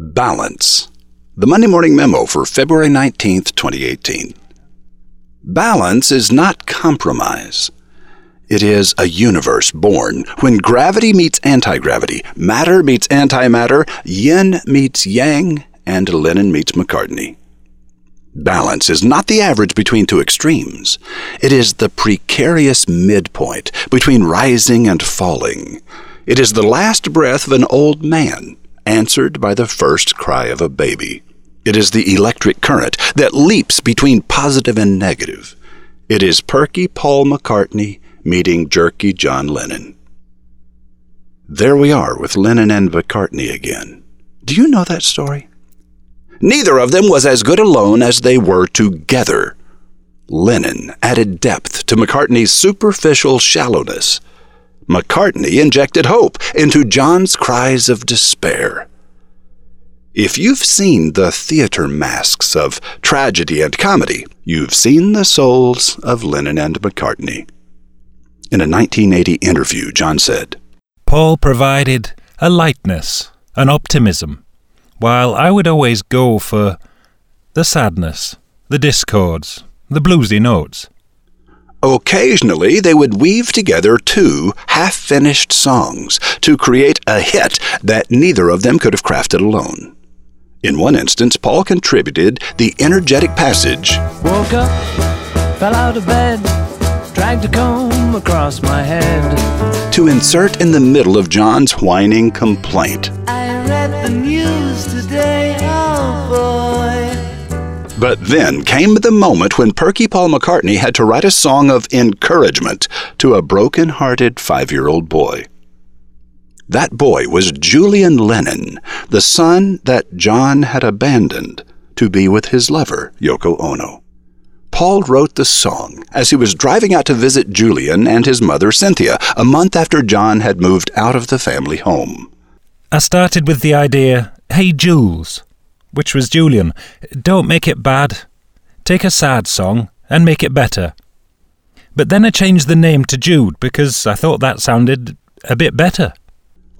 Balance. The Monday Morning Memo for February 19th, 2018. Balance is not compromise. It is a universe born when gravity meets anti gravity, matter meets antimatter, yin meets yang, and Lennon meets McCartney. Balance is not the average between two extremes. It is the precarious midpoint between rising and falling. It is the last breath of an old man answered by the first cry of a baby. It is the electric current that leaps between positive and negative. It is perky Paul McCartney meeting jerky John Lennon. There we are with Lennon and McCartney again. Do you know that story? Neither of them was as good alone as they were together. Lennon added depth to McCartney's superficial shallowness. McCartney injected hope into John's cries of despair. If you've seen the theater masks of tragedy and comedy, you've seen the souls of Lennon and McCartney. In a 1980 interview, John said, Paul provided a lightness, an optimism, while I would always go for the sadness, the discords, the bluesy notes. Occasionally, they would weave together two half finished songs to create a hit that neither of them could have crafted alone. In one instance, Paul contributed the energetic passage Woke up, fell out of bed, dragged a comb across my head. to insert in the middle of John's whining complaint. I read the news today. But then came the moment when Perky Paul McCartney had to write a song of encouragement to a broken hearted five year old boy. That boy was Julian Lennon, the son that John had abandoned to be with his lover, Yoko Ono. Paul wrote the song as he was driving out to visit Julian and his mother Cynthia a month after John had moved out of the family home. I started with the idea, hey Jules, which was Julian, don't make it bad. Take a sad song and make it better. But then I changed the name to Jude because I thought that sounded a bit better.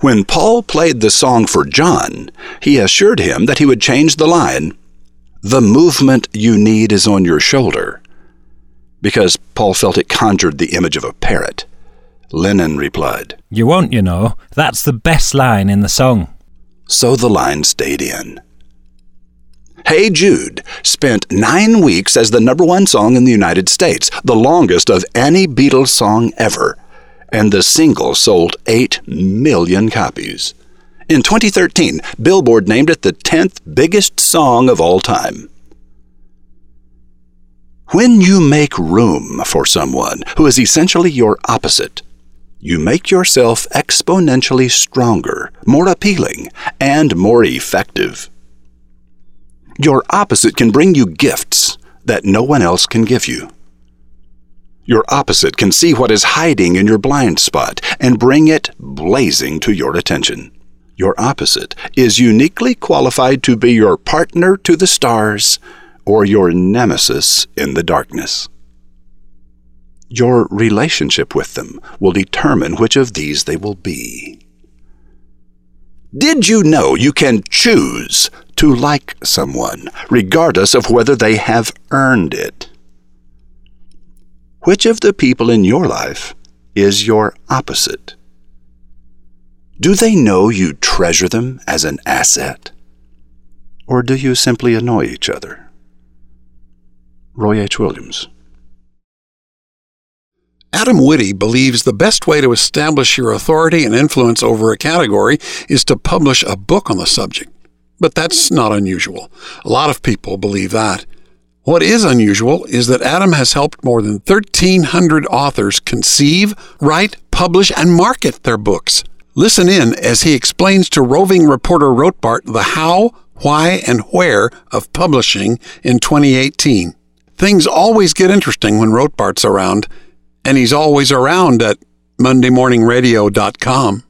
When Paul played the song for John, he assured him that he would change the line, The movement you need is on your shoulder, because Paul felt it conjured the image of a parrot. Lennon replied, You won't, you know. That's the best line in the song. so the line stayed in. Hey Jude spent nine weeks as the number one song in the United States, the longest of any Beatles song ever, and the single sold 8 million copies. In 2013, Billboard named it the 10th biggest song of all time. When you make room for someone who is essentially your opposite, you make yourself exponentially stronger, more appealing, and more effective. Your opposite can bring you gifts that no one else can give you. Your opposite can see what is hiding in your blind spot and bring it blazing to your attention. Your opposite is uniquely qualified to be your partner to the stars or your nemesis in the darkness. Your relationship with them will determine which of these they will be. Did you know you can choose to like someone, regardless of whether they have earned it? Which of the people in your life is your opposite? Do they know you treasure them as an asset? Or do you simply annoy each other? Roy H. Williams. Adam Witty believes the best way to establish your authority and influence over a category is to publish a book on the subject. But that's not unusual. A lot of people believe that. What is unusual is that Adam has helped more than 1,300 authors conceive, write, publish, and market their books. Listen in as he explains to roving reporter Rotbart the how, why, and where of publishing in 2018. Things always get interesting when Rotbart's around, and he's always around at MondayMorningRadio.com.